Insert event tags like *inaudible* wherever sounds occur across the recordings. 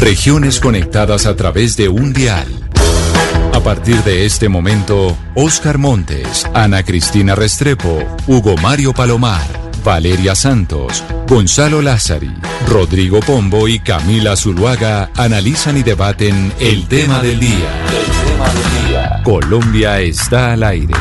Regiones conectadas a través de un dial. A partir de este momento, Oscar Montes, Ana Cristina Restrepo, Hugo Mario Palomar, Valeria Santos, Gonzalo Lázari, Rodrigo Pombo y Camila Zuluaga analizan y debaten el tema del día. El tema del día. Colombia está al aire.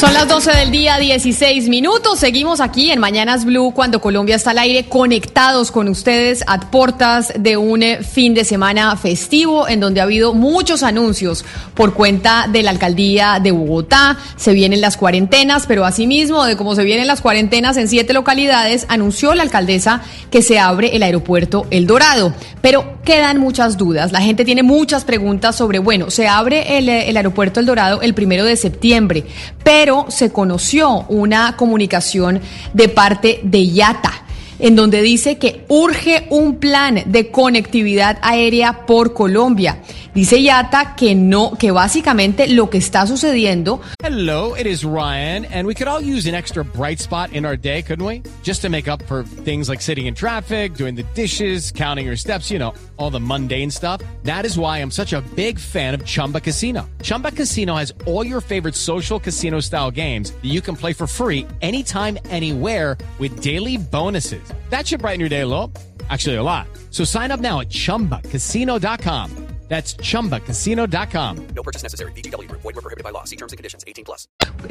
Son las 12 del día, 16 minutos. Seguimos aquí en Mañanas Blue cuando Colombia está al aire, conectados con ustedes a portas de un eh, fin de semana festivo en donde ha habido muchos anuncios por cuenta de la alcaldía de Bogotá. Se vienen las cuarentenas, pero asimismo de cómo se vienen las cuarentenas en siete localidades, anunció la alcaldesa que se abre el aeropuerto El Dorado. Pero quedan muchas dudas. La gente tiene muchas preguntas sobre, bueno, se abre el, eh, el aeropuerto El Dorado el primero de septiembre, pero se conoció una comunicación de parte de IATA en donde dice que urge un plan de conectividad aérea por Colombia. Dice Yata que no, que básicamente lo que está sucediendo. Hello, it is Ryan, and we could all use an extra bright spot in our day, couldn't we? Just to make up for things like sitting in traffic, doing the dishes, counting your steps, you know, all the mundane stuff. That is why I'm such a big fan of Chumba Casino. Chumba Casino has all your favorite social casino style games that you can play for free anytime, anywhere with daily bonuses. That should brighten your day a little. Actually, a lot. So sign up now at chumbacasino.com. That's chumbacasino.com. No purchase necessary. BGW. Void were prohibited by law. See terms and conditions. 18 plus.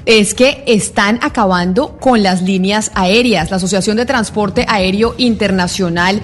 es que están acabando con las líneas aéreas. La Asociación de Transporte Aéreo Internacional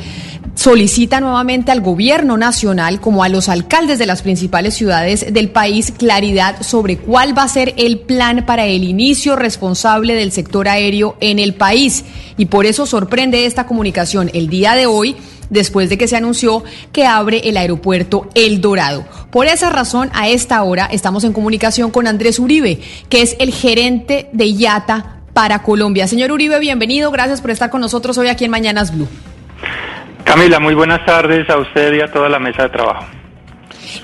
solicita nuevamente al gobierno nacional como a los alcaldes de las principales ciudades del país claridad sobre cuál va a ser el plan para el inicio responsable del sector aéreo en el país. Y por eso sorprende esta comunicación el día de hoy después de que se anunció que abre el aeropuerto El Dorado. Por esa razón, a esta hora estamos en comunicación con Andrés Uribe, que es el gerente de IATA para Colombia. Señor Uribe, bienvenido. Gracias por estar con nosotros hoy aquí en Mañanas Blue. Camila, muy buenas tardes a usted y a toda la mesa de trabajo.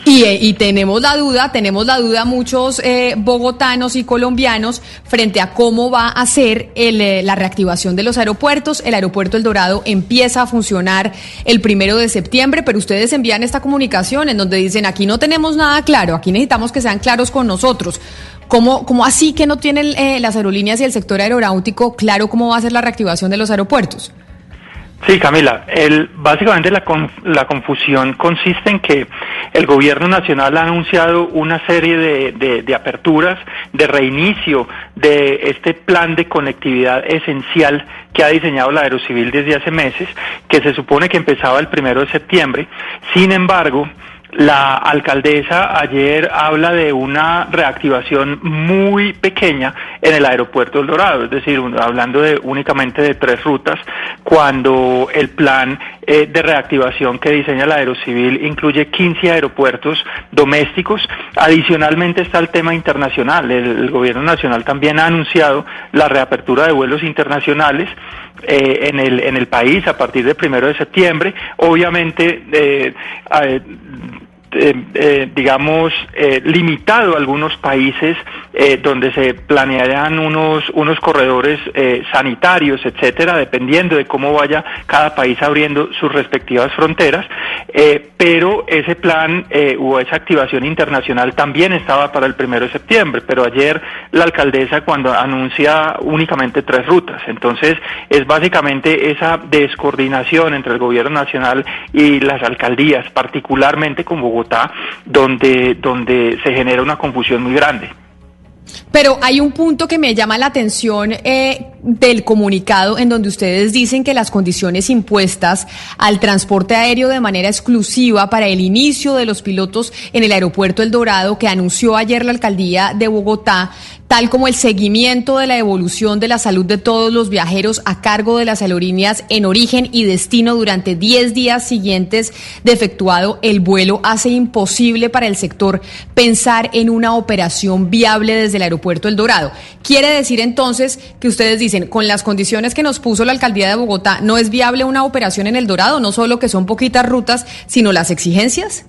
Y, eh, y tenemos la duda, tenemos la duda muchos eh, bogotanos y colombianos frente a cómo va a ser el, eh, la reactivación de los aeropuertos. El aeropuerto El Dorado empieza a funcionar el primero de septiembre, pero ustedes envían esta comunicación en donde dicen aquí no tenemos nada claro, aquí necesitamos que sean claros con nosotros. ¿Cómo, cómo así que no tienen eh, las aerolíneas y el sector aeronáutico claro cómo va a ser la reactivación de los aeropuertos? Sí, Camila, el, básicamente la, con- la confusión consiste en que el gobierno nacional ha anunciado una serie de, de- de aperturas, de reinicio de este plan de conectividad esencial que ha diseñado la Aerocivil desde hace meses, que se supone que empezaba el primero de septiembre. Sin embargo, la alcaldesa ayer habla de una reactivación muy pequeña en el aeropuerto El Dorado, es decir, hablando de únicamente de tres rutas, cuando el plan eh, de reactivación que diseña la Aerocivil incluye 15 aeropuertos domésticos. Adicionalmente está el tema internacional. El, gobierno nacional también ha anunciado la reapertura de vuelos internacionales eh, en, el, en el país a partir del primero de septiembre. Obviamente, eh, eh, eh, digamos, eh, limitado a algunos países donde se planearán unos, unos corredores sanitarios, etcétera, dependiendo de cómo vaya cada país abriendo sus respectivas fronteras. Pero ese plan o esa activación internacional también estaba para el primero de septiembre. Pero ayer la alcaldesa cuando anuncia únicamente tres rutas, entonces es básicamente esa descoordinación entre el gobierno nacional y las alcaldías, particularmente con Bogotá, donde, donde se genera una confusión muy grande. Pero hay un punto que me llama la atención, eh, del comunicado en donde ustedes dicen que las condiciones impuestas al transporte aéreo de manera exclusiva para el inicio de los pilotos en el aeropuerto El Dorado que anunció ayer la alcaldía de Bogotá tal como el seguimiento de la evolución de la salud de todos los viajeros a cargo de las aerolíneas en origen y destino durante 10 días siguientes de efectuado el vuelo, hace imposible para el sector pensar en una operación viable desde el aeropuerto El Dorado. Quiere decir entonces que ustedes dicen, con las condiciones que nos puso la alcaldía de Bogotá, ¿no es viable una operación en El Dorado? No solo que son poquitas rutas, sino las exigencias.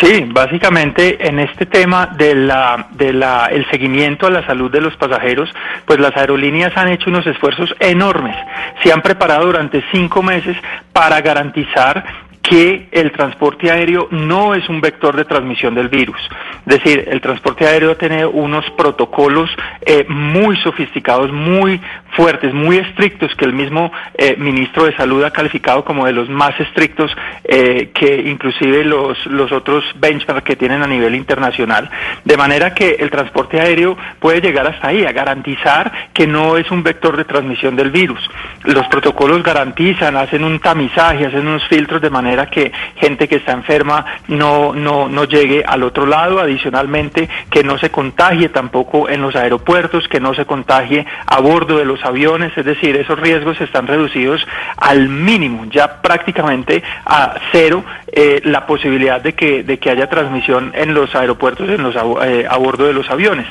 Sí, básicamente en este tema de la, de la, el seguimiento a la salud de los pasajeros, pues las aerolíneas han hecho unos esfuerzos enormes. Se han preparado durante cinco meses para garantizar que el transporte aéreo no es un vector de transmisión del virus. Es decir, el transporte aéreo tiene unos protocolos eh, muy sofisticados, muy fuertes, muy estrictos, que el mismo eh, ministro de Salud ha calificado como de los más estrictos eh, que inclusive los, los otros benchmarks que tienen a nivel internacional. De manera que el transporte aéreo puede llegar hasta ahí, a garantizar que no es un vector de transmisión del virus. Los protocolos garantizan, hacen un tamizaje, hacen unos filtros de manera que gente que está enferma no, no, no llegue al otro lado, adicionalmente que no se contagie tampoco en los aeropuertos, que no se contagie a bordo de los aviones, es decir, esos riesgos están reducidos al mínimo, ya prácticamente a cero eh, la posibilidad de que, de que haya transmisión en los aeropuertos, en los, eh, a bordo de los aviones.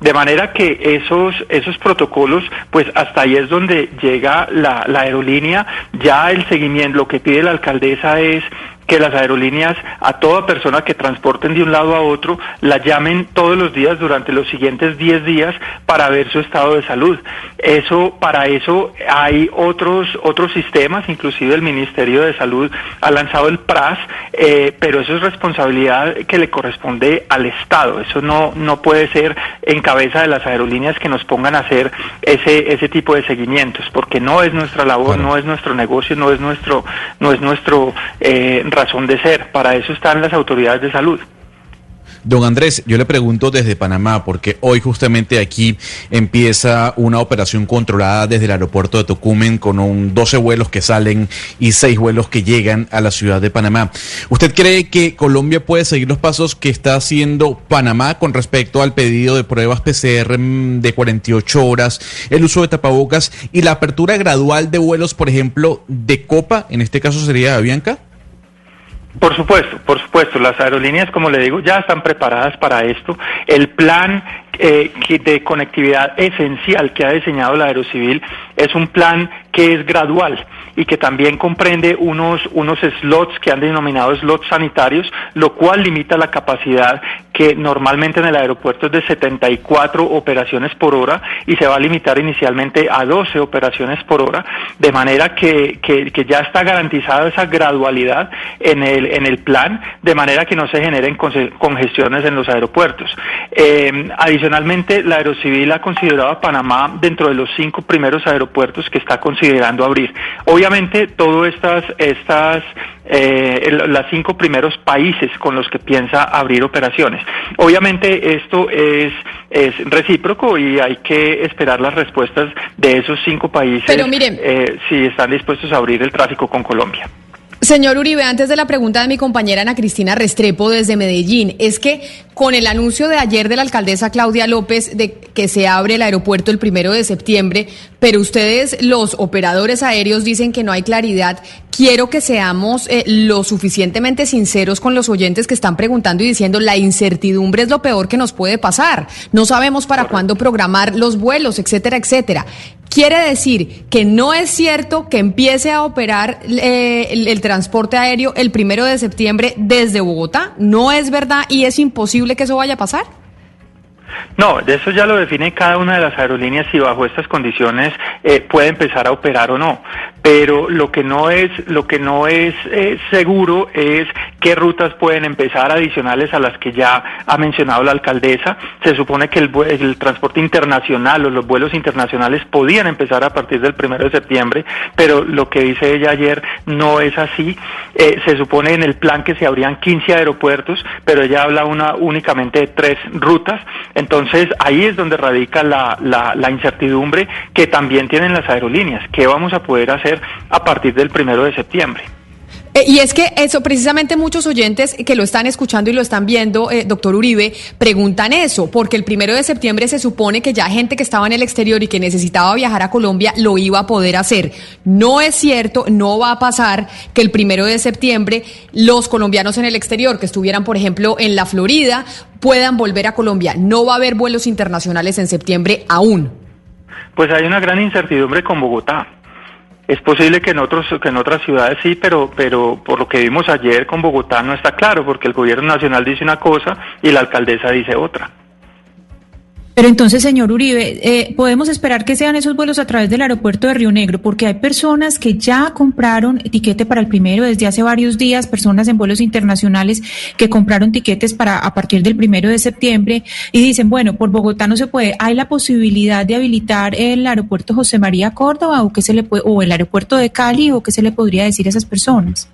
De manera que esos, esos protocolos, pues hasta ahí es donde llega la, la aerolínea, ya el seguimiento, lo que pide la alcaldesa es plays que las aerolíneas a toda persona que transporten de un lado a otro la llamen todos los días durante los siguientes 10 días para ver su estado de salud. Eso para eso hay otros otros sistemas, inclusive el Ministerio de Salud ha lanzado el PRAS, eh, pero eso es responsabilidad que le corresponde al Estado. Eso no no puede ser en cabeza de las aerolíneas que nos pongan a hacer ese ese tipo de seguimientos, porque no es nuestra labor, no es nuestro negocio, no es nuestro no es nuestro eh, razón de ser. Para eso están las autoridades de salud. Don Andrés, yo le pregunto desde Panamá, porque hoy justamente aquí empieza una operación controlada desde el aeropuerto de Tocumen con un 12 vuelos que salen y 6 vuelos que llegan a la ciudad de Panamá. ¿Usted cree que Colombia puede seguir los pasos que está haciendo Panamá con respecto al pedido de pruebas PCR de 48 horas, el uso de tapabocas y la apertura gradual de vuelos, por ejemplo, de Copa, en este caso sería Avianca? Por supuesto, por supuesto. Las aerolíneas, como le digo, ya están preparadas para esto. El plan eh, de conectividad esencial que ha diseñado la Aerocivil es un plan que es gradual y que también comprende unos, unos slots que han denominado slots sanitarios, lo cual limita la capacidad que normalmente en el aeropuerto es de 74 operaciones por hora y se va a limitar inicialmente a 12 operaciones por hora, de manera que, que, ya está garantizada esa gradualidad en el, en el plan, de manera que no se generen congestiones en los aeropuertos. Eh, la Aerocivil ha considerado a Panamá dentro de los cinco primeros aeropuertos que está considerando abrir. Obviamente, todas estas, estas eh, los cinco primeros países con los que piensa abrir operaciones. Obviamente esto es, es recíproco y hay que esperar las respuestas de esos cinco países Pero miren, eh, si están dispuestos a abrir el tráfico con Colombia. Señor Uribe, antes de la pregunta de mi compañera Ana Cristina Restrepo desde Medellín, es que con el anuncio de ayer de la alcaldesa Claudia López de que se abre el aeropuerto el primero de septiembre, pero ustedes, los operadores aéreos, dicen que no hay claridad. Quiero que seamos eh, lo suficientemente sinceros con los oyentes que están preguntando y diciendo la incertidumbre es lo peor que nos puede pasar. No sabemos para cuándo programar los vuelos, etcétera, etcétera. Quiere decir que no es cierto que empiece a operar eh, el, transporte aéreo el primero de septiembre desde Bogotá. No es verdad y es imposible que eso vaya a pasar. No, de eso ya lo define cada una de las aerolíneas si bajo estas condiciones eh, puede empezar a operar o no pero lo que no es lo que no es eh, seguro es qué rutas pueden empezar adicionales a las que ya ha mencionado la alcaldesa. Se supone que el, transporte internacional o los vuelos internacionales podían empezar a partir del primero de septiembre, pero lo que dice ella ayer no es así. Eh, se supone en el plan que se abrían 15 aeropuertos, pero ella habla una únicamente de tres rutas. Entonces ahí es donde radica la, la, la incertidumbre que también tienen las aerolíneas. ¿Qué vamos a poder hacer a partir del primero de septiembre? Eh, y es que eso, precisamente muchos oyentes que lo están escuchando y lo están viendo, eh, doctor Uribe, preguntan eso, porque el primero de septiembre se supone que ya gente que estaba en el exterior y que necesitaba viajar a Colombia lo iba a poder hacer. No es cierto, no va a pasar que el primero de septiembre los colombianos en el exterior que estuvieran, por ejemplo, en la Florida, puedan volver a Colombia. No va a haber vuelos internacionales en septiembre aún. Pues hay una gran incertidumbre con Bogotá. Es posible que en otros que en otras ciudades sí, pero pero por lo que vimos ayer con Bogotá no está claro porque el gobierno nacional dice una cosa y la alcaldesa dice otra. Pero entonces, señor Uribe, eh, podemos esperar que sean esos vuelos a través del aeropuerto de Río Negro, porque hay personas que ya compraron tiquete para el primero desde hace varios días, personas en vuelos internacionales que compraron tiquetes para a partir del primero de septiembre y dicen, bueno, por Bogotá no se puede. ¿Hay la posibilidad de habilitar el aeropuerto José María Córdoba o qué se le puede, o el aeropuerto de Cali o qué se le podría decir a esas personas?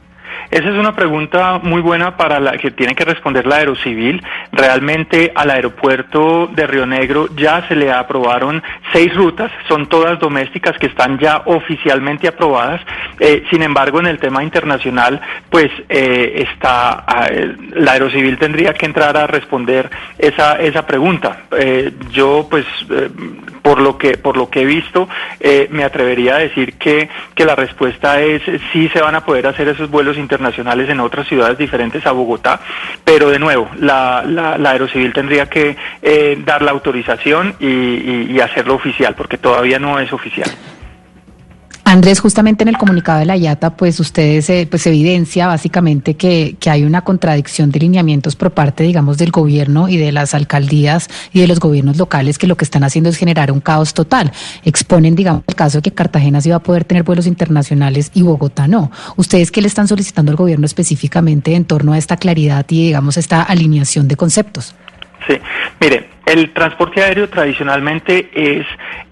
Esa es una pregunta muy buena para la que tiene que responder la Aerocivil. Realmente al aeropuerto de Río Negro ya se le aprobaron seis rutas, son todas domésticas que están ya oficialmente aprobadas. Eh, sin embargo, en el tema internacional, pues eh, está eh, la Aerocivil tendría que entrar a responder esa esa pregunta. Eh, yo, pues, eh, por lo que por lo que he visto, eh, me atrevería a decir que que la respuesta es sí se van a poder hacer esos vuelos internacionales en otras ciudades diferentes a Bogotá, pero de nuevo, la, la, la Aerocivil tendría que eh, dar la autorización y, y, y hacerlo oficial, porque todavía no es oficial. Andrés, justamente en el comunicado de la IATA, pues ustedes, eh, pues evidencia básicamente que, que hay una contradicción de lineamientos por parte, digamos, del gobierno y de las alcaldías y de los gobiernos locales que lo que están haciendo es generar un caos total. Exponen, digamos, el caso de que Cartagena sí va a poder tener vuelos internacionales y Bogotá no. ¿Ustedes qué le están solicitando al gobierno específicamente en torno a esta claridad y, digamos, esta alineación de conceptos? Sí, mire, el transporte aéreo tradicionalmente es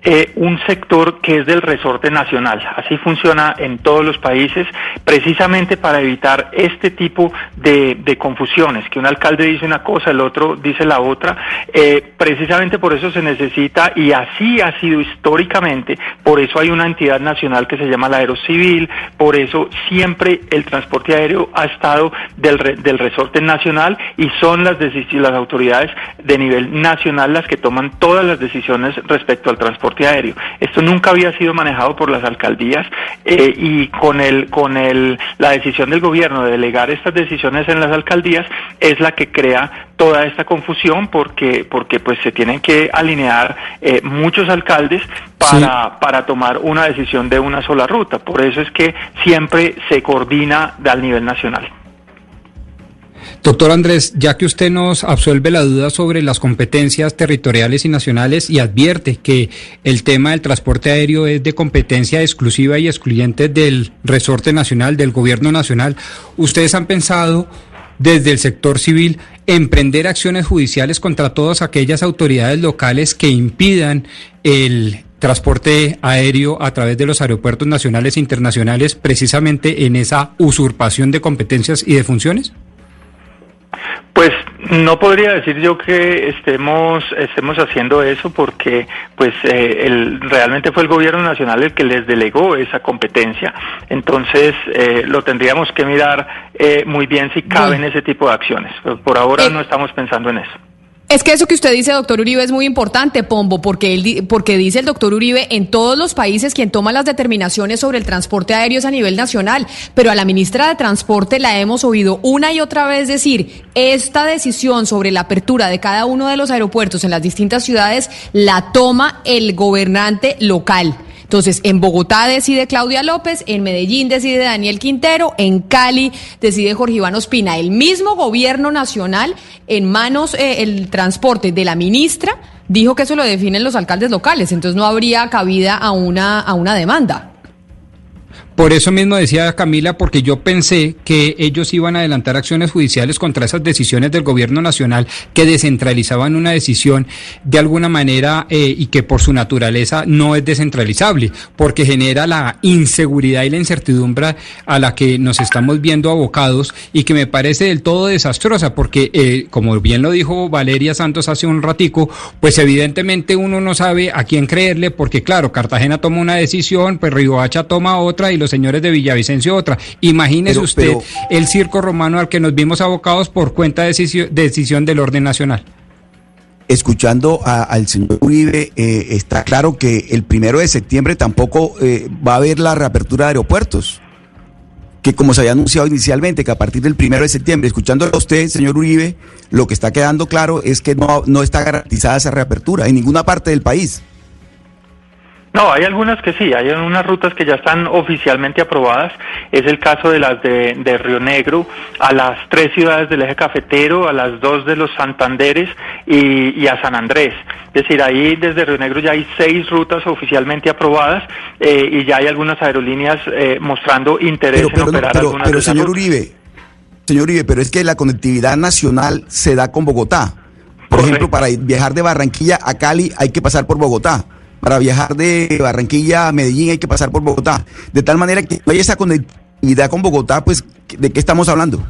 eh, un sector que es del resorte nacional. Así funciona en todos los países, precisamente para evitar este tipo de, confusiones, que un alcalde dice una cosa, el otro dice la otra. Eh, precisamente por eso se necesita, y así ha sido históricamente, por eso hay una entidad nacional que se llama la Aerocivil, por eso siempre el transporte aéreo ha estado del, del resorte nacional y son las, las autoridades de nivel nacional las que toman todas las decisiones respecto al transporte aéreo. Esto nunca había sido manejado por las alcaldías eh, y con el con el la decisión del gobierno de delegar estas decisiones en las alcaldías es la que crea toda esta confusión porque porque pues se tienen que alinear eh, muchos alcaldes para sí. para tomar una decisión de una sola ruta. Por eso es que siempre se coordina al nivel nacional. Doctor Andrés, ya que usted nos absuelve la duda sobre las competencias territoriales y nacionales y advierte que el tema del transporte aéreo es de competencia exclusiva y excluyente del resorte nacional, del gobierno nacional, ¿ustedes han pensado desde el sector civil emprender acciones judiciales contra todas aquellas autoridades locales que impidan el transporte aéreo a través de los aeropuertos nacionales e internacionales precisamente en esa usurpación de competencias y de funciones? Pues no podría decir yo que estemos estemos haciendo eso porque pues eh, el, realmente fue el gobierno nacional el que les delegó esa competencia. Entonces eh, lo tendríamos que mirar eh, muy bien si caben ese tipo de acciones. Pero por ahora no estamos pensando en eso es que eso que usted dice, doctor Uribe, es muy importante, Pombo, porque, él, porque dice el doctor Uribe, en todos los países quien toma las determinaciones sobre el transporte aéreo es a nivel nacional, pero a la ministra de Transporte la hemos oído una y otra vez decir, esta decisión sobre la apertura de cada uno de los aeropuertos en las distintas ciudades la toma el gobernante local. Entonces, en Bogotá decide Claudia López, en Medellín decide Daniel Quintero, en Cali decide Jorge Iván Ospina. El mismo gobierno nacional, en manos eh, el transporte de la ministra, dijo que eso lo definen los alcaldes locales, entonces no habría cabida a una, a una demanda. Por eso mismo decía Camila, porque yo pensé que ellos iban a adelantar acciones judiciales contra esas decisiones del gobierno nacional que descentralizaban una decisión de alguna manera eh, y que por su naturaleza no es descentralizable, porque genera la inseguridad y la incertidumbre a la que nos estamos viendo abocados y que me parece del todo desastrosa, porque eh, como bien lo dijo Valeria Santos hace un ratico, pues evidentemente uno no sabe a quién creerle, porque claro, Cartagena toma una decisión, pues Riohacha toma otra y los señores de Villavicencio otra. Imagínese usted el circo romano al que nos vimos abocados por cuenta de decisión, decisión del orden nacional escuchando al señor Uribe, eh, está claro que el primero de septiembre tampoco eh, va a haber la reapertura de aeropuertos. Que como se había anunciado inicialmente, que a partir del primero de septiembre, escuchándolo a usted, señor Uribe, lo que está quedando claro es que no, no está garantizada esa reapertura en ninguna parte del país. No, hay algunas que sí, hay unas rutas que ya están oficialmente aprobadas. Es el caso de las de, Río Negro, a las tres ciudades del eje cafetero, a las dos de los Santanderes y, a San Andrés. Es decir, ahí desde Río Negro ya hay seis rutas oficialmente aprobadas eh, y ya hay algunas aerolíneas eh, mostrando interés en operar pero, algunas pero señor Uribe, señor Uribe, pero es que la conectividad nacional se da con Bogotá. Por ejemplo, para viajar de Barranquilla a Cali hay que pasar por Bogotá para viajar de Barranquilla a Medellín hay que pasar por Bogotá. De tal manera que no hay esa conectividad con Bogotá, pues, ¿de qué estamos hablando?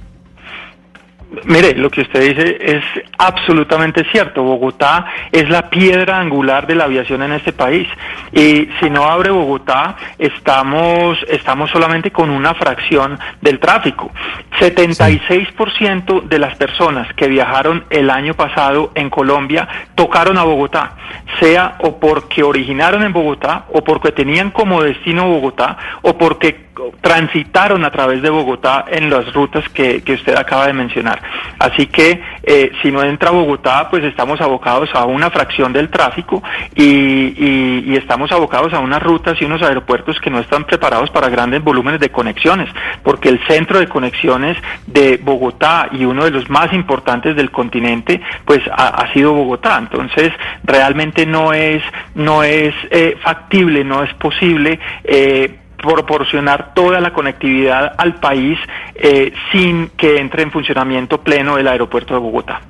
Mire, lo que usted dice es absolutamente cierto. Bogotá es la piedra angular de la aviación en este país. Y si no abre Bogotá, estamos, estamos solamente con una fracción del tráfico. 76% de las personas que viajaron el año pasado en Colombia tocaron a Bogotá, sea o porque originaron en Bogotá, o porque tenían como destino Bogotá, o porque transitaron a través de Bogotá en las rutas que, usted acaba de mencionar. Así que eh, si no entra Bogotá, pues estamos abocados a una fracción del tráfico y, estamos abocados a unas rutas y unos aeropuertos que no están preparados para grandes volúmenes de conexiones, porque el centro de conexiones de Bogotá y uno de los más importantes del continente, pues ha, sido Bogotá. Entonces, realmente no es, no es eh, factible, no es posible. Eh, proporcionar toda la conectividad al país eh, sin que entre en funcionamiento pleno el aeropuerto de Bogotá.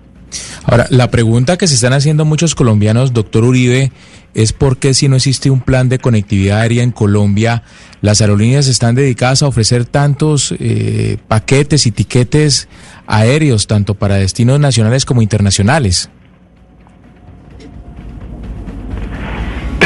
Ahora, la pregunta que se están haciendo muchos colombianos, doctor Uribe, es por qué si no existe un plan de conectividad aérea en Colombia, las aerolíneas están dedicadas a ofrecer tantos eh, paquetes y tiquetes aéreos, tanto para destinos nacionales como internacionales.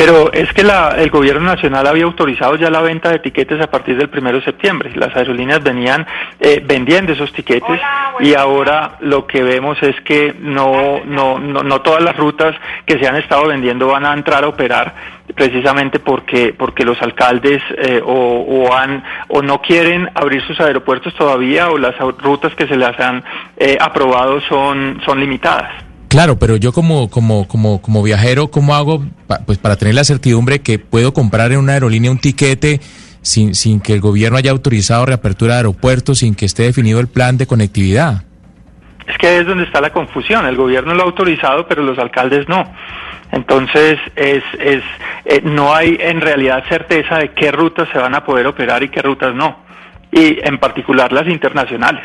Pero es que el gobierno nacional había autorizado ya la venta de tiquetes a partir del primero de septiembre. Las aerolíneas venían eh, vendiendo esos tiquetes y ahora lo que vemos es que no, no, no, todas las rutas que se han estado vendiendo van a entrar a operar precisamente porque porque los alcaldes eh, o, han o no quieren abrir sus aeropuertos todavía o las rutas que se les han eh, aprobado son son limitadas. Claro, pero yo como, como, como, como viajero, ¿cómo hago pues para tener la certidumbre que puedo comprar en una aerolínea un tiquete sin, sin que el gobierno haya autorizado reapertura de aeropuertos, sin que esté definido el plan de conectividad? Es que es donde está la confusión. El gobierno lo ha autorizado, pero los alcaldes no. Entonces, es, es, eh, no hay en realidad certeza de qué rutas se van a poder operar y qué rutas no. Y en particular las internacionales.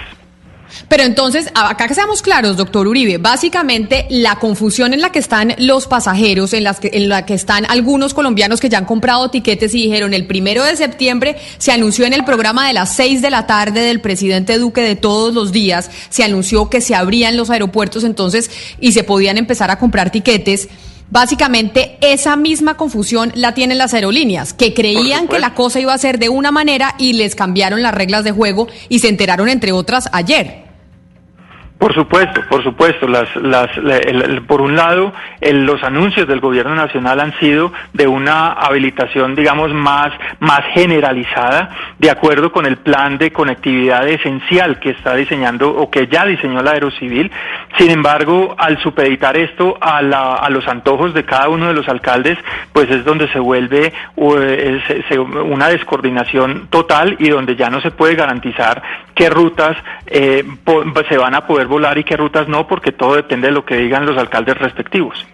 Pero entonces, acá que seamos claros, doctor Uribe, básicamente la confusión en la que están los pasajeros, en, las que, en la que están algunos colombianos que ya han comprado tiquetes y dijeron el primero de septiembre se anunció en el programa de las seis de la tarde del presidente Duque de todos los días, se anunció que se abrían los aeropuertos entonces y se podían empezar a comprar tiquetes. Básicamente esa misma confusión la tienen las aerolíneas, que creían que la cosa iba a ser de una manera y les cambiaron las reglas de juego y se enteraron, entre otras, ayer. Por supuesto, por supuesto. Las, las, por un lado, los anuncios del gobierno nacional han sido de una habilitación, digamos, más, más generalizada, de acuerdo con el plan de conectividad esencial que está diseñando o que ya diseñó la Aerocivil. Sin embargo, al supeditar esto a, la, a los antojos de cada uno de los alcaldes, pues es donde se vuelve una descoordinación total y donde ya no se puede garantizar qué rutas eh, se van a poder volar y qué rutas no, porque todo depende de lo que digan los alcaldes respectivos.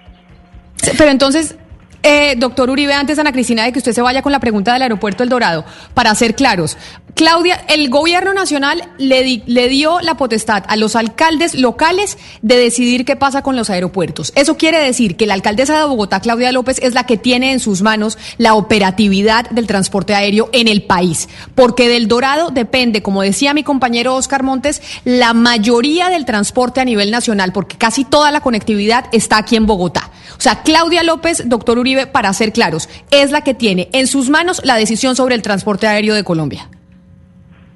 Pero entonces, eh, doctor Uribe, antes Ana Cristina, de que usted se vaya con la pregunta del aeropuerto El Dorado, para ser claros, Claudia, el gobierno nacional le, di- le dio la potestad a los alcaldes locales de decidir qué pasa con los aeropuertos. Eso quiere decir que la alcaldesa de Bogotá, Claudia López, es la que tiene en sus manos la operatividad del transporte aéreo en el país. Porque del Dorado depende, como decía mi compañero Oscar Montes, la mayoría del transporte a nivel nacional, porque casi toda la conectividad está aquí en Bogotá. O sea, Claudia López, doctor Uribe, para ser claros, es la que tiene en sus manos la decisión sobre el transporte aéreo de Colombia.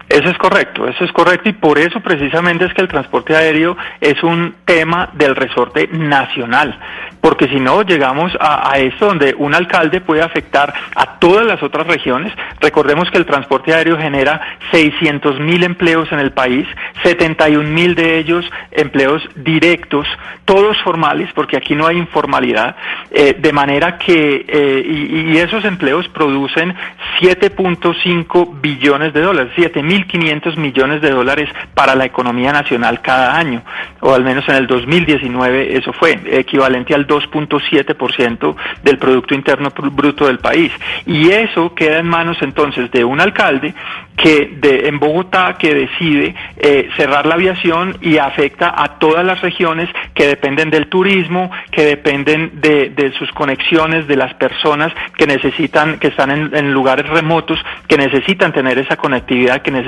Eso es correcto, eso es correcto y por eso precisamente es que el transporte aéreo es un tema del resorte nacional, porque si no llegamos a, esto donde un alcalde puede afectar a todas las otras regiones. Recordemos que el transporte aéreo genera 600 mil empleos en el país, 71 mil de ellos empleos directos, todos formales, porque aquí no hay informalidad, eh, de manera que eh, y, esos empleos producen 7.5 billones de dólares, 7.500 millones de dólares para la economía nacional cada año, o al menos en el 2019 eso fue, equivalente al 2.7% del Producto Interno Bruto del país. Y eso queda en manos entonces de un alcalde que de, en Bogotá que decide eh, cerrar la aviación y afecta a todas las regiones que dependen del turismo, que dependen de, de sus conexiones, de las personas que necesitan, que están en, en lugares remotos, que necesitan tener esa conectividad, que necesitan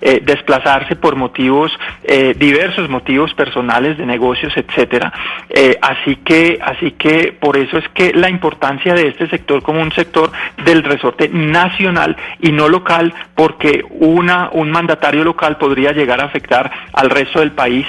eh, desplazarse por motivos eh, diversos, motivos personales, de negocios, etcétera. Eh, así que, así que por eso es que la importancia de este sector como un sector del resorte nacional y no local, porque una un mandatario local podría llegar a afectar al resto del país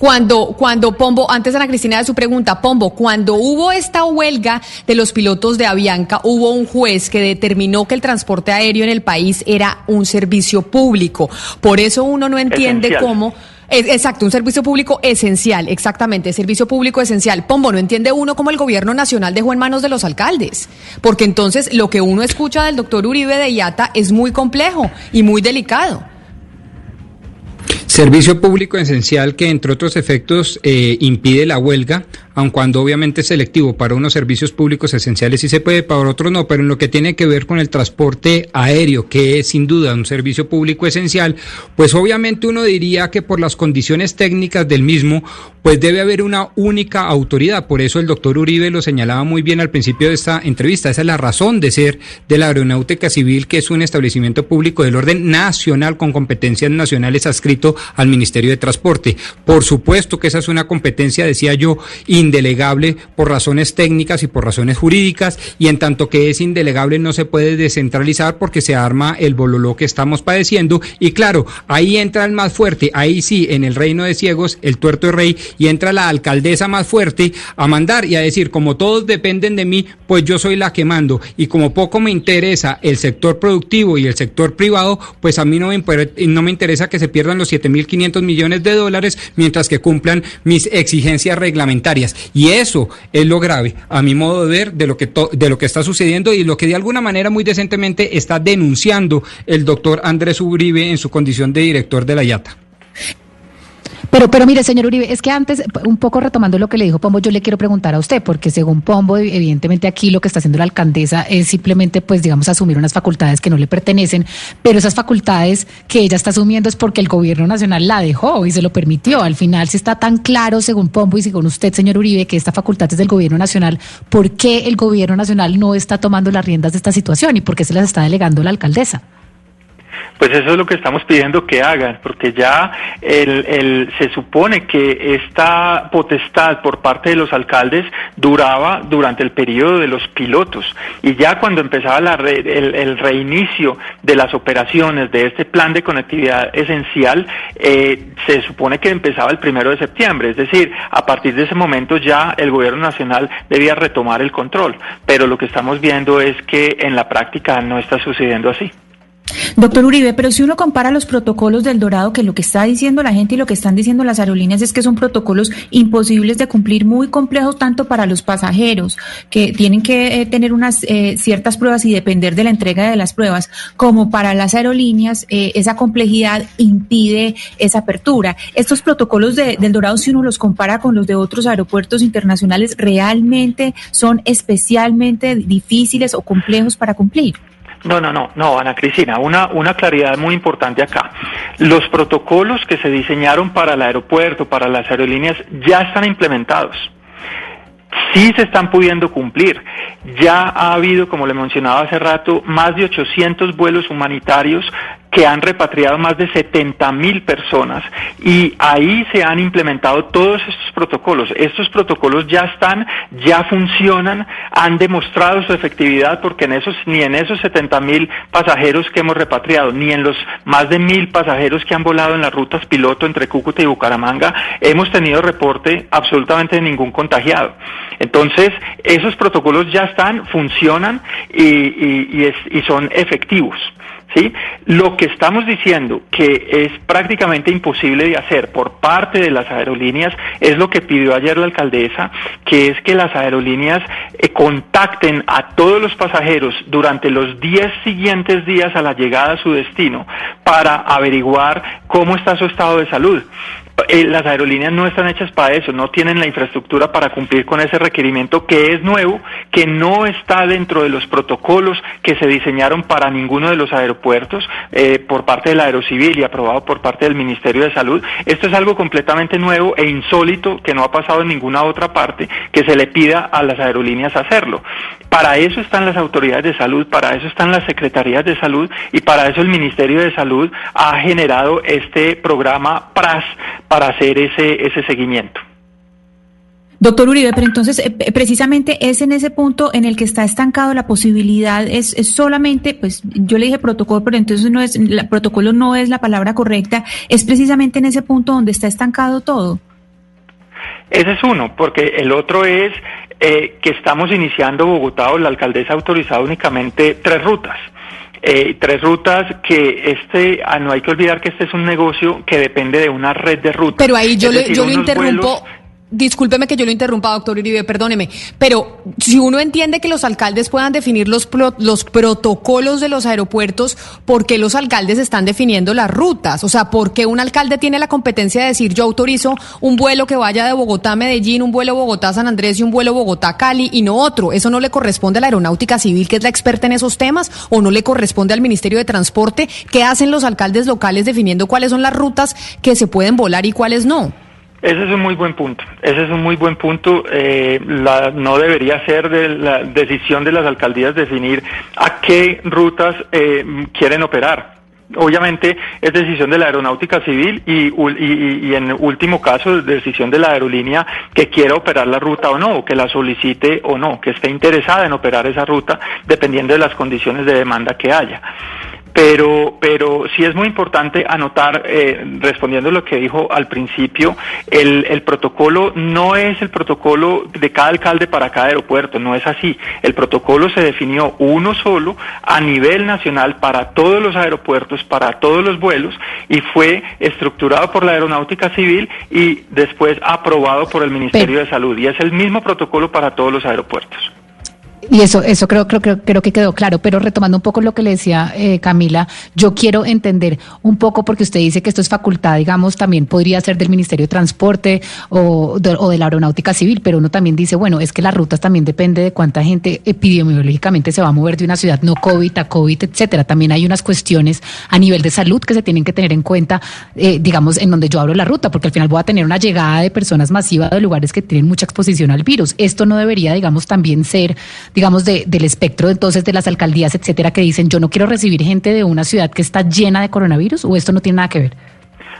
Cuando, cuando Pombo, antes Ana Cristina de su pregunta, Pombo, cuando hubo esta huelga de los pilotos de Avianca, hubo un juez que determinó que el transporte aéreo en el país era un servicio público. Por eso uno no entiende Esencial. cómo. Es- Exacto, un servicio público esencial, exactamente, servicio público esencial. Pombo, no entiende uno cómo el gobierno nacional dejó en manos de los alcaldes, porque entonces lo que uno escucha del doctor Uribe de IATA es muy complejo y muy delicado. Servicio público esencial que, entre otros efectos, eh, impide la huelga, aun cuando obviamente es selectivo. Para unos servicios públicos esenciales sí se puede, para otros no. Pero en lo que tiene que ver con el transporte aéreo, que es sin duda un servicio público esencial, pues obviamente uno diría que por las condiciones técnicas del mismo, pues debe haber una única autoridad. Por eso el doctor Uribe lo señalaba muy bien al principio de esta entrevista. Esa es la razón de ser de la Aeronáutica Civil, que es un establecimiento público del orden nacional con competencias nacionales al Ministerio de Transporte. Por supuesto que esa es una competencia, decía yo, indelegable por razones técnicas y por razones jurídicas, y en tanto que es indelegable no se puede descentralizar porque se arma el bololó que estamos padeciendo. Y claro, ahí entra el más fuerte, ahí sí, en el reino de ciegos, el tuerto de rey, y entra la alcaldesa más fuerte a mandar y a decir, como todos dependen de mí, pues yo soy la que mando. Y como poco me interesa el sector productivo y el sector privado, pues a mí no me, no me interesa que se pierdan los 7.500 millones de dólares mientras que cumplan mis exigencias reglamentarias. Y eso es lo grave, a mi modo de ver, de lo que, to- de lo que está sucediendo y lo que de alguna manera muy decentemente está denunciando el doctor Andrés Uribe en su condición de director de la IATA. Pero, pero mire, señor Uribe, es que antes, un poco retomando lo que le dijo Pombo, yo le quiero preguntar a usted, porque según Pombo, evidentemente aquí lo que está haciendo la alcaldesa es simplemente, pues, digamos, asumir unas facultades que no le pertenecen, pero esas facultades que ella está asumiendo es porque el gobierno nacional la dejó y se lo permitió. Al final, si está tan claro, según Pombo y según usted, señor Uribe, que esta facultad es del gobierno nacional, ¿por qué el gobierno nacional no está tomando las riendas de esta situación y por qué se las está delegando la alcaldesa? Pues eso es lo que estamos pidiendo que hagan, porque ya el, se supone que esta potestad por parte de los alcaldes duraba durante el periodo de los pilotos y ya cuando empezaba la re- el, el reinicio de las operaciones de este plan de conectividad esencial, eh, se supone que empezaba el primero de septiembre, es decir, a partir de ese momento ya el gobierno nacional debía retomar el control, pero lo que estamos viendo es que en la práctica no está sucediendo así. Doctor Uribe, pero si uno compara los protocolos del Dorado, que lo que está diciendo la gente y lo que están diciendo las aerolíneas es que son protocolos imposibles de cumplir, muy complejos tanto para los pasajeros, que tienen que eh, tener unas eh, ciertas pruebas y depender de la entrega de las pruebas, como para las aerolíneas, eh, esa complejidad impide esa apertura. Estos protocolos de- del Dorado, si uno los compara con los de otros aeropuertos internacionales, realmente son especialmente difíciles o complejos para cumplir. No, no, no, no, Ana Cristina, una, una claridad muy importante acá. Los protocolos que se diseñaron para el aeropuerto, para las aerolíneas, ya están implementados. Sí se están pudiendo cumplir. Ya ha habido, como le mencionaba hace rato, más de 800 vuelos humanitarios que han repatriado más de 70 mil personas y ahí se han implementado todos estos protocolos. Estos protocolos ya están, ya funcionan, han demostrado su efectividad porque en esos, ni en esos 70 mil pasajeros que hemos repatriado, ni en los más de mil pasajeros que han volado en las rutas piloto entre Cúcuta y Bucaramanga, hemos tenido reporte absolutamente de ningún contagiado. Entonces, esos protocolos ya están, funcionan y, y- y es- y son efectivos. ¿Sí? Lo que estamos diciendo que es prácticamente imposible de hacer por parte de las aerolíneas es lo que pidió ayer la alcaldesa, que es que las aerolíneas eh, contacten a todos los pasajeros durante los 10 siguientes días a la llegada a su destino para averiguar cómo está su estado de salud. Eh, las aerolíneas no están hechas para eso, no tienen la infraestructura para cumplir con ese requerimiento que es nuevo, que no está dentro de los protocolos que se diseñaron para ninguno de los aeropuertos eh, por parte del Aerocivil y aprobado por parte del Ministerio de Salud. Esto es algo completamente nuevo e insólito que no ha pasado en ninguna otra parte que se le pida a las aerolíneas hacerlo. Para eso están las autoridades de salud, para eso están las secretarías de salud y para eso el Ministerio de Salud ha generado este programa PRAS para hacer ese, ese seguimiento. Doctor Uribe, pero entonces eh, eh, precisamente es en ese punto en el que está estancado la posibilidad, es, es solamente, pues yo le dije protocolo, pero entonces no es, la, protocolo no es la palabra correcta, es precisamente en ese punto donde está estancado todo. Ese es uno, porque el otro es eh, que estamos iniciando Bogotá o la alcaldesa ha autorizado únicamente tres rutas. Eh, tres rutas que este, ah, no hay que olvidar que este es un negocio que depende de una red de rutas. Pero ahí yo, le, decir, yo lo interrumpo. Discúlpeme que yo lo interrumpa, doctor Uribe, perdóneme. Pero si uno entiende que los alcaldes puedan definir los, pro- los protocolos de los aeropuertos, ¿por qué los alcaldes están definiendo las rutas? O sea, ¿por qué un alcalde tiene la competencia de decir yo autorizo un vuelo que vaya de Bogotá a Medellín, un vuelo Bogotá a San Andrés y un vuelo Bogotá a Cali y no otro? ¿Eso no le corresponde a la aeronáutica civil, que es la experta en esos temas? ¿O no le corresponde al Ministerio de Transporte? ¿Qué hacen los alcaldes locales definiendo cuáles son las rutas que se pueden volar y cuáles no? Ese es un muy buen punto. Ese es un muy buen punto. Eh, la- no debería ser de la decisión de las alcaldías definir a qué rutas eh, quieren operar. Obviamente es decisión de la aeronáutica civil y, y- y- en último caso decisión de la aerolínea que quiera operar la ruta o no, o que la solicite o no, que esté interesada en operar esa ruta dependiendo de las condiciones de demanda que haya. Pero, pero sí es muy importante anotar, eh, respondiendo a lo que dijo al principio, el, el protocolo no es el protocolo de cada alcalde para cada aeropuerto, no es así. El protocolo se definió uno solo a nivel nacional para todos los aeropuertos, para todos los vuelos, y fue estructurado por la Aeronáutica Civil y después aprobado por el Ministerio de Salud. Y es el mismo protocolo para todos los aeropuertos. Y eso, eso creo, creo, creo, creo que quedó claro, pero retomando un poco lo que le decía eh, Camila, yo quiero entender un poco, porque usted dice que esto es facultad, digamos, también podría ser del Ministerio de Transporte o de, de la Aeronáutica Civil, pero uno también dice, bueno, es que las rutas también depende de cuánta gente epidemiológicamente se va a mover de una ciudad no COVID a COVID, etcétera. También hay unas cuestiones a nivel de salud que se tienen que tener en cuenta, eh, digamos, en donde yo abro la ruta, porque al final voy a tener una llegada de personas masivas de lugares que tienen mucha exposición al virus. Esto no debería, digamos, también ser de, del espectro entonces de las alcaldías, etcétera, que dicen yo no quiero recibir gente de una ciudad que está llena de coronavirus o esto no tiene nada que ver?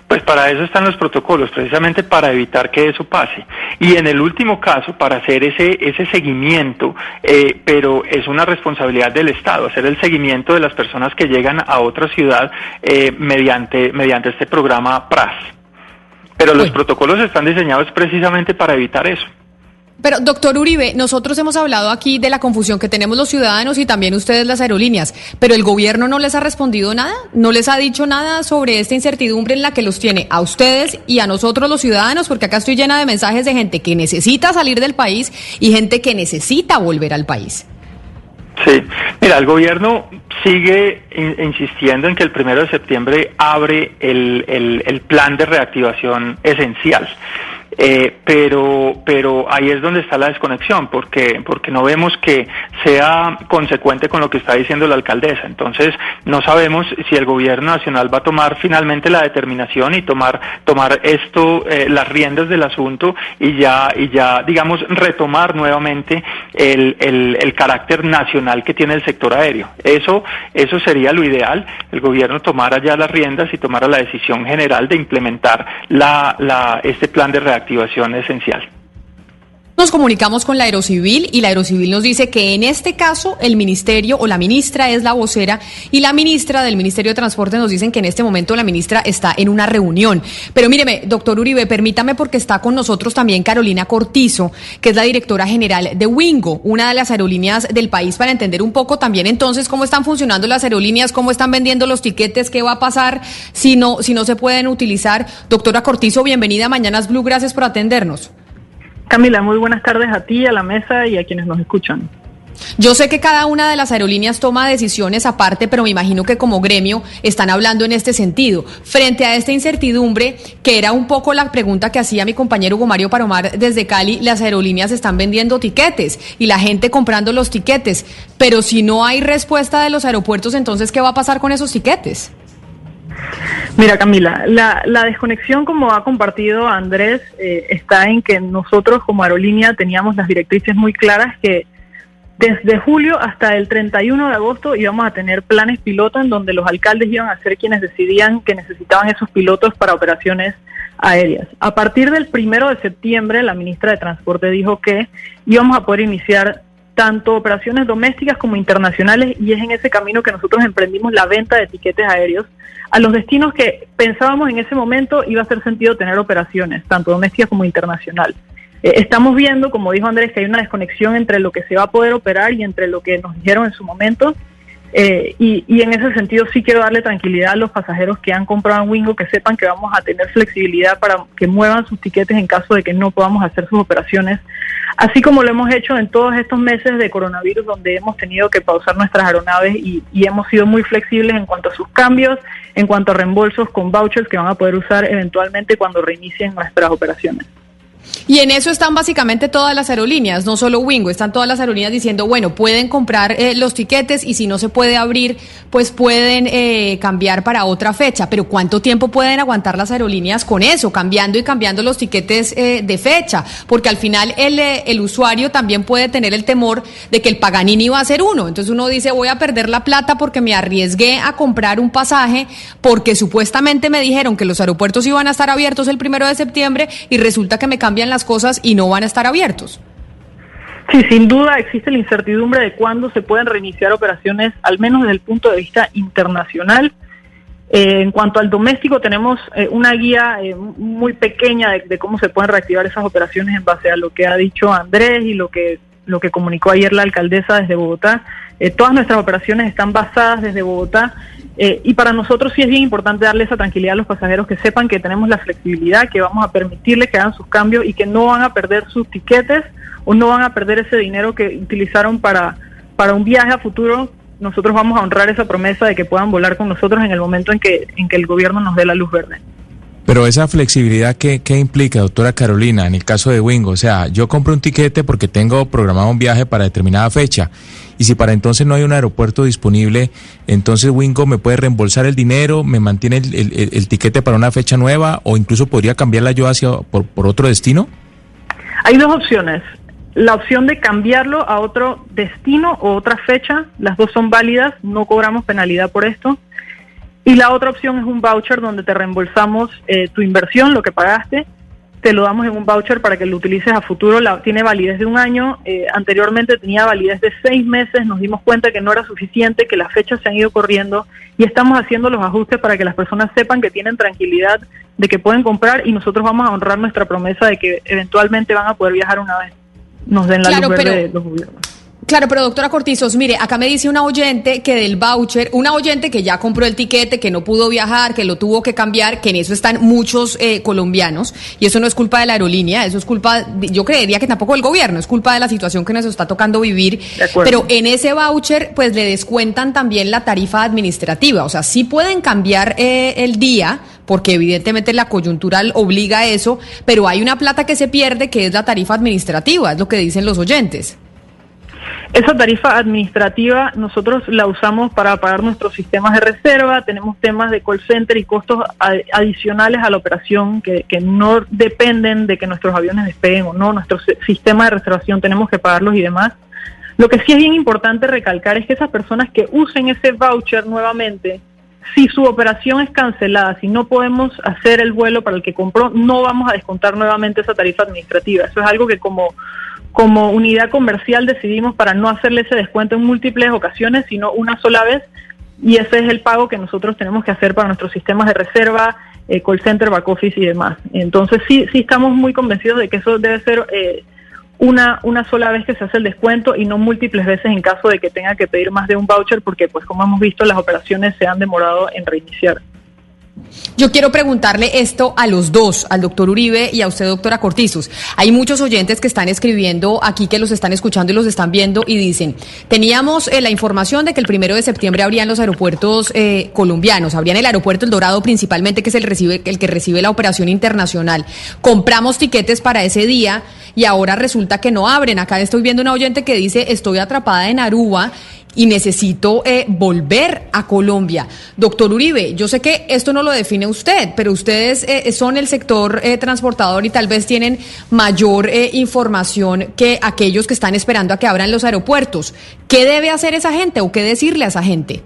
Pues para eso están los protocolos, precisamente para evitar que eso pase. Y en el último caso, para hacer ese, ese seguimiento, eh, pero es una responsabilidad del Estado, hacer el seguimiento de las personas que llegan a otra ciudad eh, mediante, mediante este programa PRAS. Pero los protocolos están diseñados precisamente para evitar eso. Pero, doctor Uribe, nosotros hemos hablado aquí de la confusión que tenemos los ciudadanos y también ustedes las aerolíneas, pero el gobierno no les ha respondido nada, no les ha dicho nada sobre esta incertidumbre en la que los tiene a ustedes y a nosotros los ciudadanos, porque acá estoy llena de mensajes de gente que necesita salir del país y gente que necesita volver al país. Sí, mira, el gobierno sigue in- insistiendo en que el primero de septiembre abre el, el- el plan de reactivación esencial. Eh, pero pero ahí es donde está la desconexión porque porque no vemos que sea consecuente con lo que está diciendo la alcaldesa. Entonces no sabemos si el gobierno nacional va a tomar finalmente la determinación y tomar tomar esto eh, las riendas del asunto y ya y ya digamos retomar nuevamente el, el, carácter nacional que tiene el sector aéreo. Eso eso sería lo ideal el gobierno tomara ya las riendas y tomara la decisión general de implementar la, la este plan de reactivación esencial. Nos comunicamos con la Aerocivil y la Aerocivil nos dice que en este caso el ministerio o la ministra es la vocera y la ministra del Ministerio de Transporte nos dicen que en este momento la ministra está en una reunión. Pero míreme, doctor Uribe, permítame porque está con nosotros también Carolina Cortizo, que es la directora general de Wingo, una de las aerolíneas del país, para entender un poco también entonces cómo están funcionando las aerolíneas, cómo están vendiendo los tiquetes, qué va a pasar si no, si no se pueden utilizar. Doctora Cortizo, bienvenida a Mañanas Blue, gracias por atendernos. Camila, muy buenas tardes a ti, a la mesa y a quienes nos escuchan. Yo sé que cada una de las aerolíneas toma decisiones aparte, pero me imagino que como gremio están hablando en este sentido. Frente a esta incertidumbre, que era un poco la pregunta que hacía mi compañero Hugo Mario Paromar desde Cali, las aerolíneas están vendiendo tiquetes y la gente comprando los tiquetes. Pero si no hay respuesta de los aeropuertos, entonces, ¿qué va a pasar con esos tiquetes? Mira, Camila, la, la desconexión, como ha compartido Andrés, eh, está en que nosotros como aerolínea teníamos las directrices muy claras que desde julio hasta el 31 de agosto íbamos a tener planes piloto en donde los alcaldes iban a ser quienes decidían que necesitaban esos pilotos para operaciones aéreas. A partir del primero de septiembre, la ministra de Transporte dijo que íbamos a poder iniciar tanto operaciones domésticas como internacionales y es en ese camino que nosotros emprendimos la venta de tiquetes aéreos a los destinos que pensábamos en ese momento iba a hacer sentido tener operaciones, tanto domésticas como internacional. Eh, estamos viendo, como dijo Andrés, que hay una desconexión entre lo que se va a poder operar y entre lo que nos dijeron en su momento. Eh, y, y en ese sentido sí quiero darle tranquilidad a los pasajeros que han comprado en Wingo, que sepan que vamos a tener flexibilidad para que muevan sus tiquetes en caso de que no podamos hacer sus operaciones, así como lo hemos hecho en todos estos meses de coronavirus donde hemos tenido que pausar nuestras aeronaves y, y hemos sido muy flexibles en cuanto a sus cambios, en cuanto a reembolsos con vouchers que van a poder usar eventualmente cuando reinicien nuestras operaciones. Y en eso están básicamente todas las aerolíneas, no solo Wingo, están todas las aerolíneas diciendo, bueno, pueden comprar eh, los tiquetes y si no se puede abrir, pues pueden eh, cambiar para otra fecha. Pero ¿cuánto tiempo pueden aguantar las aerolíneas con eso, cambiando y cambiando los tiquetes eh, de fecha? Porque al final el, eh, el usuario también puede tener el temor de que el Paganini va a ser uno. Entonces uno dice, voy a perder la plata porque me arriesgué a comprar un pasaje porque supuestamente me dijeron que los aeropuertos iban a estar abiertos el primero de septiembre y resulta que me las cosas y no van a estar abiertos. Sí, sin duda existe la incertidumbre de cuándo se pueden reiniciar operaciones, al menos desde el punto de vista internacional. Eh, en cuanto al doméstico, tenemos eh, una guía eh, muy pequeña de, de, cómo se pueden reactivar esas operaciones en base a lo que ha dicho Andrés y lo que, lo que comunicó ayer la alcaldesa desde Bogotá. todas nuestras operaciones están basadas desde Bogotá y para nosotros sí es bien importante darle esa tranquilidad a los pasajeros que sepan que tenemos la flexibilidad, que vamos a permitirles que hagan sus cambios y que no van a perder sus tiquetes o no van a perder ese dinero que utilizaron para, para un viaje a futuro nosotros vamos a honrar esa promesa de que puedan volar con nosotros en el momento en que, en que el gobierno nos dé la luz verde. Pero esa flexibilidad, ¿qué, ¿qué, implica, doctora Carolina, en el caso de Wingo? O sea, yo compro un tiquete porque tengo programado un viaje para determinada fecha. Y si para entonces no hay un aeropuerto disponible, entonces Wingo me puede reembolsar el dinero, me mantiene el, el, el tiquete para una fecha nueva o incluso podría cambiarla yo hacia por, por otro destino. Hay dos opciones la opción de cambiarlo a otro destino o otra fecha, las dos son válidas, no cobramos penalidad por esto. Y la otra opción es un voucher donde te reembolsamos eh, tu inversión, lo que pagaste, te lo damos en un voucher para que lo utilices a futuro, la, tiene validez de un año, eh, anteriormente tenía validez de seis meses, nos dimos cuenta que no era suficiente, que las fechas se han ido corriendo y estamos haciendo los ajustes para que las personas sepan que tienen tranquilidad de que pueden comprar y nosotros vamos a honrar nuestra promesa de que eventualmente van a poder viajar una vez. nos den la Claro, luz verde pero- los gobiernos. Claro, pero doctora Cortizos, mire, acá me dice una oyente que del voucher, una oyente que ya compró el tiquete, que no pudo viajar, que lo tuvo que cambiar, que en eso están muchos eh, colombianos, y eso no es culpa de la aerolínea, eso es culpa, de- yo creería que tampoco del gobierno, es culpa de la situación que nos está tocando vivir. Pero en ese voucher, pues le descuentan también la tarifa administrativa, o sea, sí pueden cambiar eh, el día, porque evidentemente la coyuntural obliga a eso, pero hay una plata que se pierde que es la tarifa administrativa, es lo que dicen los oyentes. Esa tarifa administrativa nosotros la usamos para pagar nuestros sistemas de reserva, tenemos temas de call center y costos adicionales a la operación que, que no dependen de que nuestros aviones despeguen o no, nuestro si- sistema de reservación tenemos que pagarlos y demás. Lo que sí es bien importante recalcar es que esas personas que usen ese voucher nuevamente, si su operación es cancelada, si no podemos hacer el vuelo para el que compró, no vamos a descontar nuevamente esa tarifa administrativa. Eso es algo que como como unidad comercial decidimos para no hacerle ese descuento en múltiples ocasiones, sino una sola vez, y ese es el pago que nosotros tenemos que hacer para nuestros sistemas de reserva, eh, call center, back office y demás. Entonces sí, sí estamos muy convencidos de que eso debe ser eh, una, una sola vez que se hace el descuento y no múltiples veces en caso de que tenga que pedir más de un voucher, porque pues como hemos visto las operaciones se han demorado en reiniciar. Yo quiero preguntarle esto a los dos, al doctor Uribe y a usted, doctora Cortizos. Hay muchos oyentes que están escribiendo aquí, que los están escuchando y los están viendo y dicen, teníamos eh, la información de que el primero de septiembre habrían los aeropuertos eh, colombianos, habrían el aeropuerto El Dorado principalmente, que es el, recibe, el que recibe la operación internacional. Compramos tiquetes para ese día y ahora resulta que no abren. Acá estoy viendo una oyente que dice, estoy atrapada en Aruba y necesito eh, volver a Colombia. Doctor Uribe, yo sé que esto no lo define usted, pero ustedes eh, son el sector eh, transportador y tal vez tienen mayor eh, información que aquellos que están esperando a que abran los aeropuertos. ¿Qué debe hacer esa gente o qué decirle a esa gente?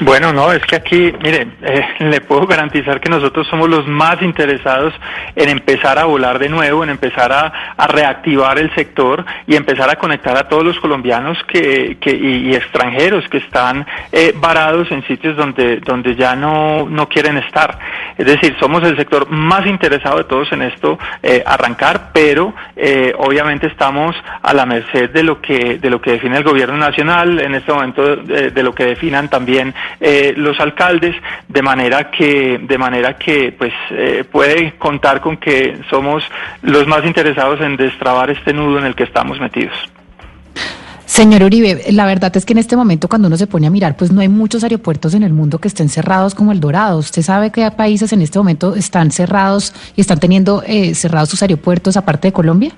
Bueno, no, es que aquí, mire, eh, *laughs* le puedo garantizar que nosotros somos los más interesados en empezar a volar de nuevo, en empezar a, reactivar el sector y empezar a conectar a todos los colombianos que, que, y, extranjeros que están eh, varados en sitios donde, donde ya no, no quieren estar. Es decir, somos el sector más interesado de todos en esto eh, arrancar, pero eh, obviamente estamos a la merced de lo que de lo que define el gobierno nacional en este momento de, de lo que definan también eh, los alcaldes de manera que de manera que pues eh, puede contar con que somos los más interesados en destrabar este nudo en el que estamos metidos. Señor Uribe, la verdad es que en este momento cuando uno se pone a mirar, pues no hay muchos aeropuertos en el mundo que estén cerrados como el Dorado. ¿Usted sabe qué países en este momento están cerrados y están teniendo eh, cerrados sus aeropuertos aparte de Colombia?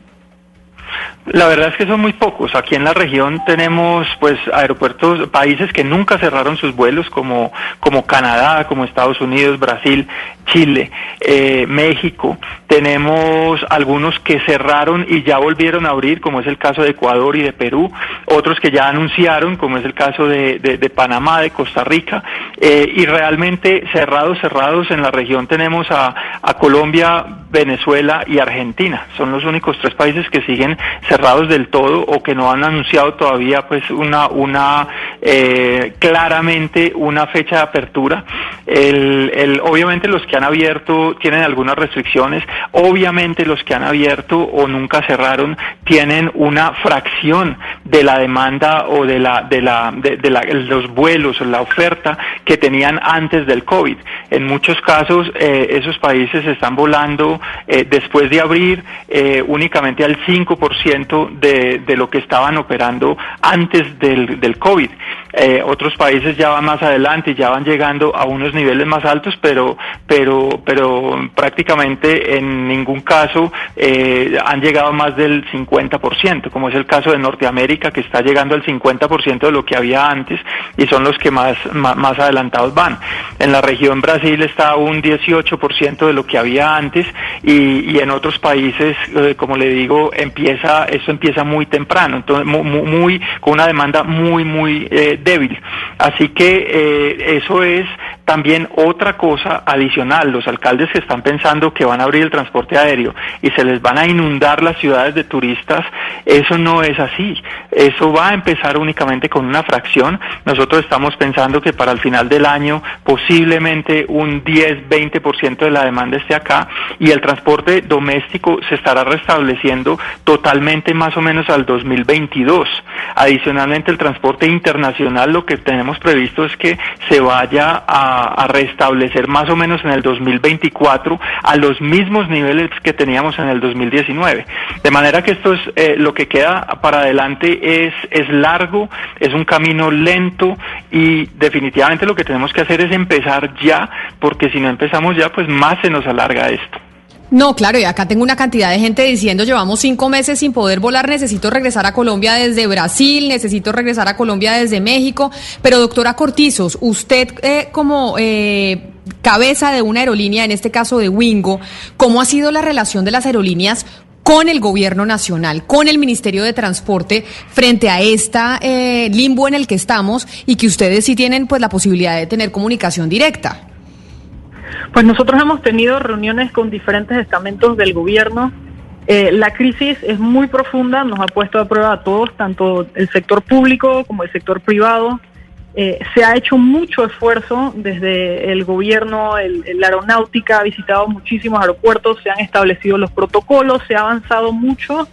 La verdad es que son muy pocos. Aquí en la región tenemos pues aeropuertos, países que nunca cerraron sus vuelos como, como Canadá, como Estados Unidos, Brasil, Chile, eh, México. Tenemos algunos que cerraron y ya volvieron a abrir, como es el caso de Ecuador y de Perú. Otros que ya anunciaron, como es el caso de, de, Panamá, de Costa Rica. Eh, y realmente cerrados, cerrados en la región tenemos a, a Colombia, Venezuela y Argentina. Son los únicos tres países que siguen cerrados del todo o que no han anunciado todavía pues una una eh, claramente una fecha de apertura el, obviamente los que han abierto tienen algunas restricciones obviamente los que han abierto o nunca cerraron tienen una fracción de la demanda o de la de la de, de la, los vuelos o la oferta que tenían antes del covid en muchos casos eh, esos países están volando eh, después de abrir eh, únicamente al 5% de, de lo que estaban operando antes del, del COVID. Eh, otros países ya van más adelante, ya van llegando a unos niveles más altos, pero, pero, pero prácticamente en ningún caso eh, han llegado más del 50%, como es el caso de Norteamérica, que está llegando al 50% de lo que había antes y son los que más, más, adelantados van. En la región Brasil está un 18% de lo que había antes y, y en otros países, eh, como le digo, empieza, eso empieza muy temprano, entonces muy, muy con una demanda muy, muy eh, débil. Así que eh, eso es también otra cosa adicional. Los alcaldes que están pensando que van a abrir el transporte aéreo y se les van a inundar las ciudades de turistas, eso no es así. Eso va a empezar únicamente con una fracción. Nosotros estamos pensando que para el final del año posiblemente un 10-20% de la demanda esté acá y el transporte doméstico se estará restableciendo totalmente más o menos al 2022. Adicionalmente el transporte internacional lo que tenemos previsto es que se vaya a, restablecer más o menos en el 2024 a los mismos niveles que teníamos en el 2019. De manera que esto es eh, lo que queda para adelante es, es largo, es un camino lento y definitivamente lo que tenemos que hacer es empezar ya, porque si no empezamos ya, pues más se nos alarga esto. No, claro, y acá tengo una cantidad de gente diciendo, llevamos cinco meses sin poder volar, necesito regresar a Colombia desde Brasil, necesito regresar a Colombia desde México. Pero doctora Cortizos, usted eh, como eh, cabeza de una aerolínea, en este caso de Wingo, ¿cómo ha sido la relación de las aerolíneas con el gobierno nacional, con el Ministerio de Transporte frente a esta eh, limbo en el que estamos y que ustedes sí tienen pues la posibilidad de tener comunicación directa? Pues nosotros hemos tenido reuniones con diferentes estamentos del gobierno. Eh, la crisis es muy profunda, nos ha puesto a prueba a todos, tanto el sector público como el sector privado. Eh, se ha hecho mucho esfuerzo desde el gobierno, la aeronáutica ha visitado muchísimos aeropuertos, se han establecido los protocolos, se ha avanzado mucho.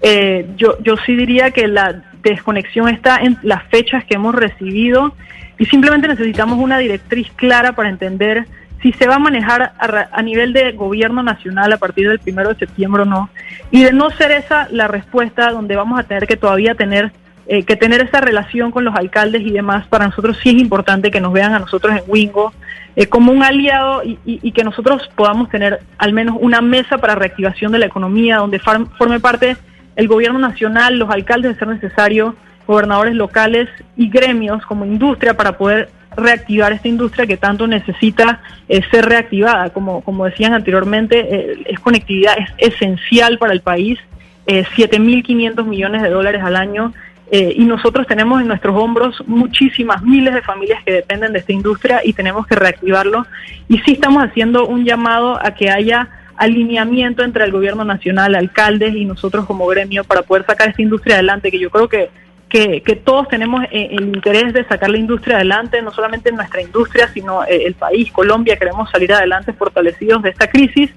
Eh, yo, yo sí diría que la desconexión está en las fechas que hemos recibido y simplemente necesitamos una directriz clara para entender si se va a manejar a, nivel de gobierno nacional a partir del primero de septiembre o no. Y de no ser esa la respuesta donde vamos a tener que todavía tener eh, que tener esa relación con los alcaldes y demás, para nosotros sí es importante que nos vean a nosotros en Wingo eh, como un aliado y, que nosotros podamos tener al menos una mesa para reactivación de la economía, donde forme parte el gobierno nacional, los alcaldes de ser necesario, gobernadores locales y gremios como industria para poder reactivar esta industria que tanto necesita eh, ser reactivada. Como, como decían anteriormente, eh, es conectividad es esencial para el país, eh, 7.500 millones de dólares al año. Eh, y nosotros tenemos en nuestros hombros muchísimas miles de familias que dependen de esta industria y tenemos que reactivarlo. Y sí estamos haciendo un llamado a que haya alineamiento entre el gobierno nacional, alcaldes y nosotros como gremio para poder sacar esta industria adelante, que yo creo que que, todos tenemos eh, el interés de sacar la industria adelante, no solamente en nuestra industria, sino eh, el país, Colombia, queremos salir adelante fortalecidos de esta crisis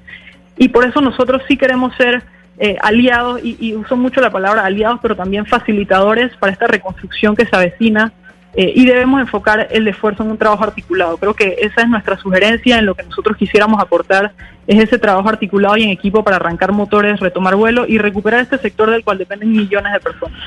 y por eso nosotros sí queremos ser eh, aliados, y, uso mucho la palabra aliados, pero también facilitadores para esta reconstrucción que se avecina y debemos enfocar el esfuerzo en un trabajo articulado. Creo que esa es nuestra sugerencia en lo que nosotros quisiéramos aportar, es ese trabajo articulado y en equipo para arrancar motores, retomar vuelo y recuperar este sector del cual dependen millones de personas.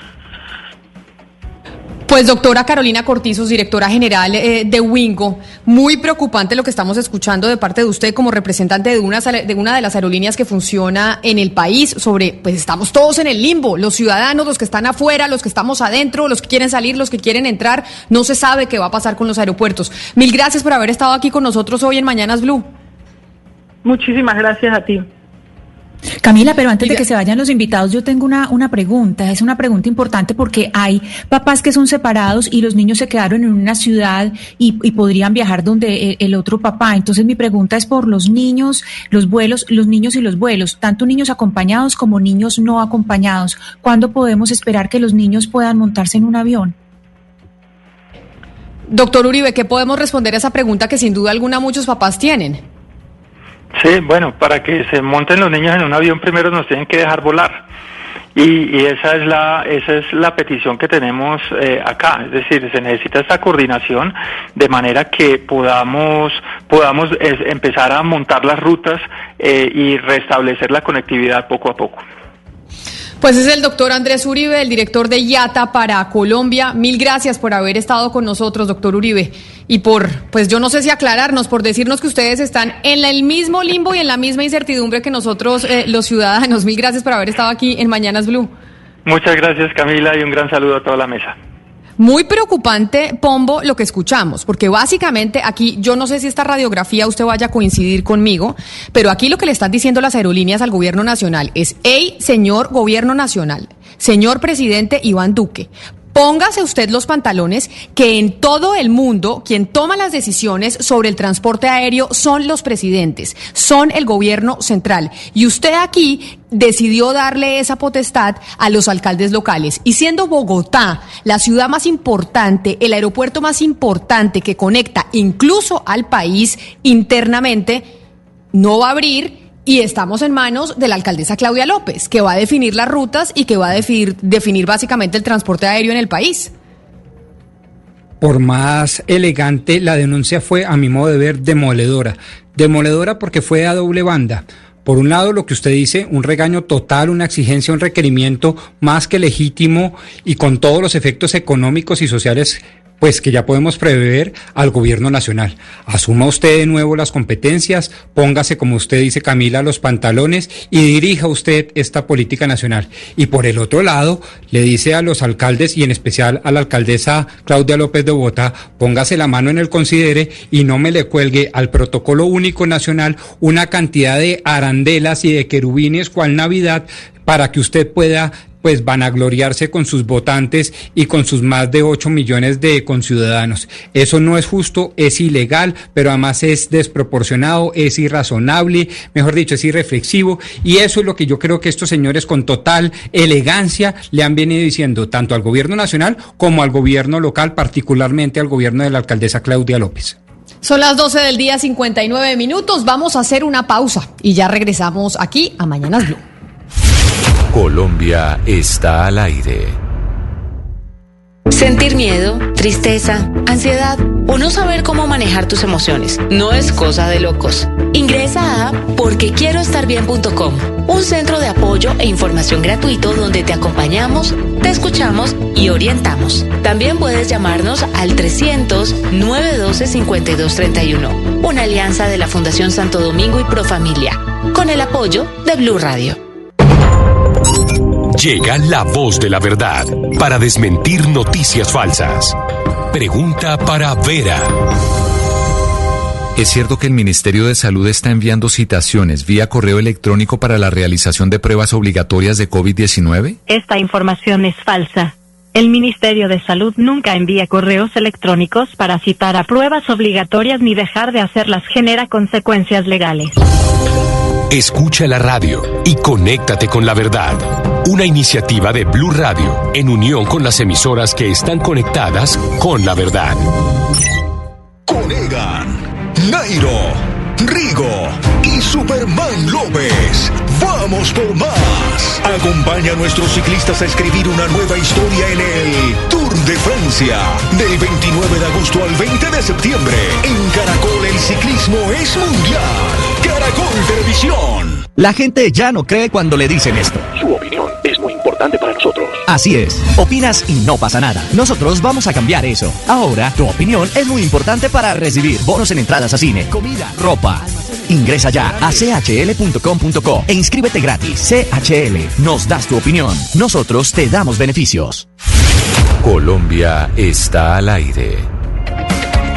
Pues doctora Carolina Cortizos, directora general eh, de Wingo, muy preocupante lo que estamos escuchando de parte de usted como representante de una, de una de las aerolíneas que funciona en el país sobre, pues estamos todos en el limbo, los ciudadanos, los que están afuera, los que estamos adentro, los que quieren salir, los que quieren entrar, no se sabe qué va a pasar con los aeropuertos. Mil gracias por haber estado aquí con nosotros hoy en Mañanas Blue. Muchísimas gracias a ti. Camila, pero antes de que se vayan los invitados, yo tengo una, una pregunta. Es una pregunta importante porque hay papás que son separados y los niños se quedaron en una ciudad y, podrían viajar donde el, otro papá. Entonces mi pregunta es por los niños, los vuelos, los niños y los vuelos, tanto niños acompañados como niños no acompañados. ¿Cuándo podemos esperar que los niños puedan montarse en un avión? Doctor Uribe, ¿qué podemos responder a esa pregunta que sin duda alguna muchos papás tienen? Sí, bueno, para que se monten los niños en un avión primero nos tienen que dejar volar. Y, esa es la esa es la petición que tenemos eh, acá es decir se necesita esta coordinación de manera que podamos podamos empezar a montar las rutas eh, y restablecer la conectividad poco a poco pues es el doctor Andrés Uribe, el director de IATA para Colombia. Mil gracias por haber estado con nosotros, doctor Uribe. Y por, pues yo no sé si aclararnos, por decirnos que ustedes están en el mismo limbo y en la misma incertidumbre que nosotros, eh, los ciudadanos. Mil gracias por haber estado aquí en Mañanas Blue. Muchas gracias, Camila, y un gran saludo a toda la mesa. Muy preocupante, Pombo, lo que escuchamos, porque básicamente aquí, yo no sé si esta radiografía usted vaya a coincidir conmigo, pero aquí lo que le están diciendo las aerolíneas al gobierno nacional es, hey, señor gobierno nacional, señor presidente Iván Duque, Póngase usted los pantalones que en todo el mundo quien toma las decisiones sobre el transporte aéreo son los presidentes, son el gobierno central. Y usted aquí decidió darle esa potestad a los alcaldes locales. Y siendo Bogotá la ciudad más importante, el aeropuerto más importante que conecta incluso al país internamente, no va a abrir y estamos en manos de la alcaldesa Claudia López, que va a definir las rutas y que va a definir, básicamente el transporte aéreo en el país. Por más elegante, la denuncia fue, a mi modo de ver, demoledora. Demoledora porque fue a doble banda. Por un lado, lo que usted dice, un regaño total, una exigencia, un requerimiento más que legítimo y con todos los efectos económicos y sociales pues que ya podemos prever al gobierno nacional. Asuma usted de nuevo las competencias, póngase, como usted dice, Camila, los pantalones y dirija usted esta política nacional. Y por el otro lado, le dice a los alcaldes y en especial a la alcaldesa Claudia López de Bogotá, póngase la mano en el considere y no me le cuelgue al protocolo único nacional una cantidad de arandelas y de querubines cual Navidad para que usted pueda pues van a gloriarse con sus votantes y con sus más de 8 millones de conciudadanos. Eso no es justo, es ilegal, pero además es desproporcionado, es irrazonable, mejor dicho, es irreflexivo y eso es lo que yo creo que estos señores con total elegancia le han venido diciendo tanto al gobierno nacional como al gobierno local, particularmente al gobierno de la alcaldesa Claudia López. Son las 12 del día 59 minutos, vamos a hacer una pausa y ya regresamos aquí a Mañanas Blue. Colombia está al aire. Sentir miedo, tristeza, ansiedad o no saber cómo manejar tus emociones no es cosa de locos. Ingresa a porquequieroestarbien.com, un centro de apoyo e información gratuito donde te acompañamos, te escuchamos y orientamos. También puedes llamarnos al 300-912-5231, una alianza de la Fundación Santo Domingo y Profamilia, con el apoyo de Blue Radio. Llega la voz de la verdad para desmentir noticias falsas. Pregunta para Vera. ¿Es cierto que el Ministerio de Salud está enviando citaciones vía correo electrónico para la realización de pruebas obligatorias de COVID-19? Esta información es falsa. El Ministerio de Salud nunca envía correos electrónicos para citar a pruebas obligatorias ni dejar de hacerlas genera consecuencias legales. Escucha la radio y conéctate con la verdad. Una iniciativa de Blue Radio en unión con las emisoras que están conectadas con la verdad. Conegan, Nairo, Rigo y Superman López. ¡Vamos por más! Acompaña a nuestros ciclistas a escribir una nueva historia en el Tour de Francia. Del 29 de agosto al 20 de septiembre. En Caracol el ciclismo es mundial. Caracol Televisión. La gente ya no cree cuando le dicen esto. Su opinión es muy importante para nosotros. Así es, opinas y no pasa nada. Nosotros vamos a cambiar eso. Ahora, tu opinión es muy importante para recibir bonos en entradas a cine, comida, ropa. Ingresa ya a chl.com.co e inscríbete gratis. CHL, nos das tu opinión. Nosotros te damos beneficios. Colombia está al aire.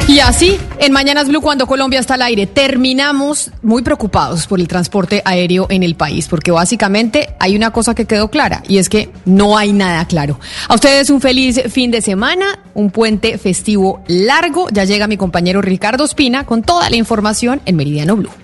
Y así, en Mañanas Blue, cuando Colombia está al aire, terminamos muy preocupados por el transporte aéreo en el país, porque básicamente hay una cosa que quedó clara, y es que no hay nada claro. A ustedes un feliz fin de semana, un puente festivo largo. Ya llega mi compañero Ricardo Espina con toda la información en Meridiano Blue.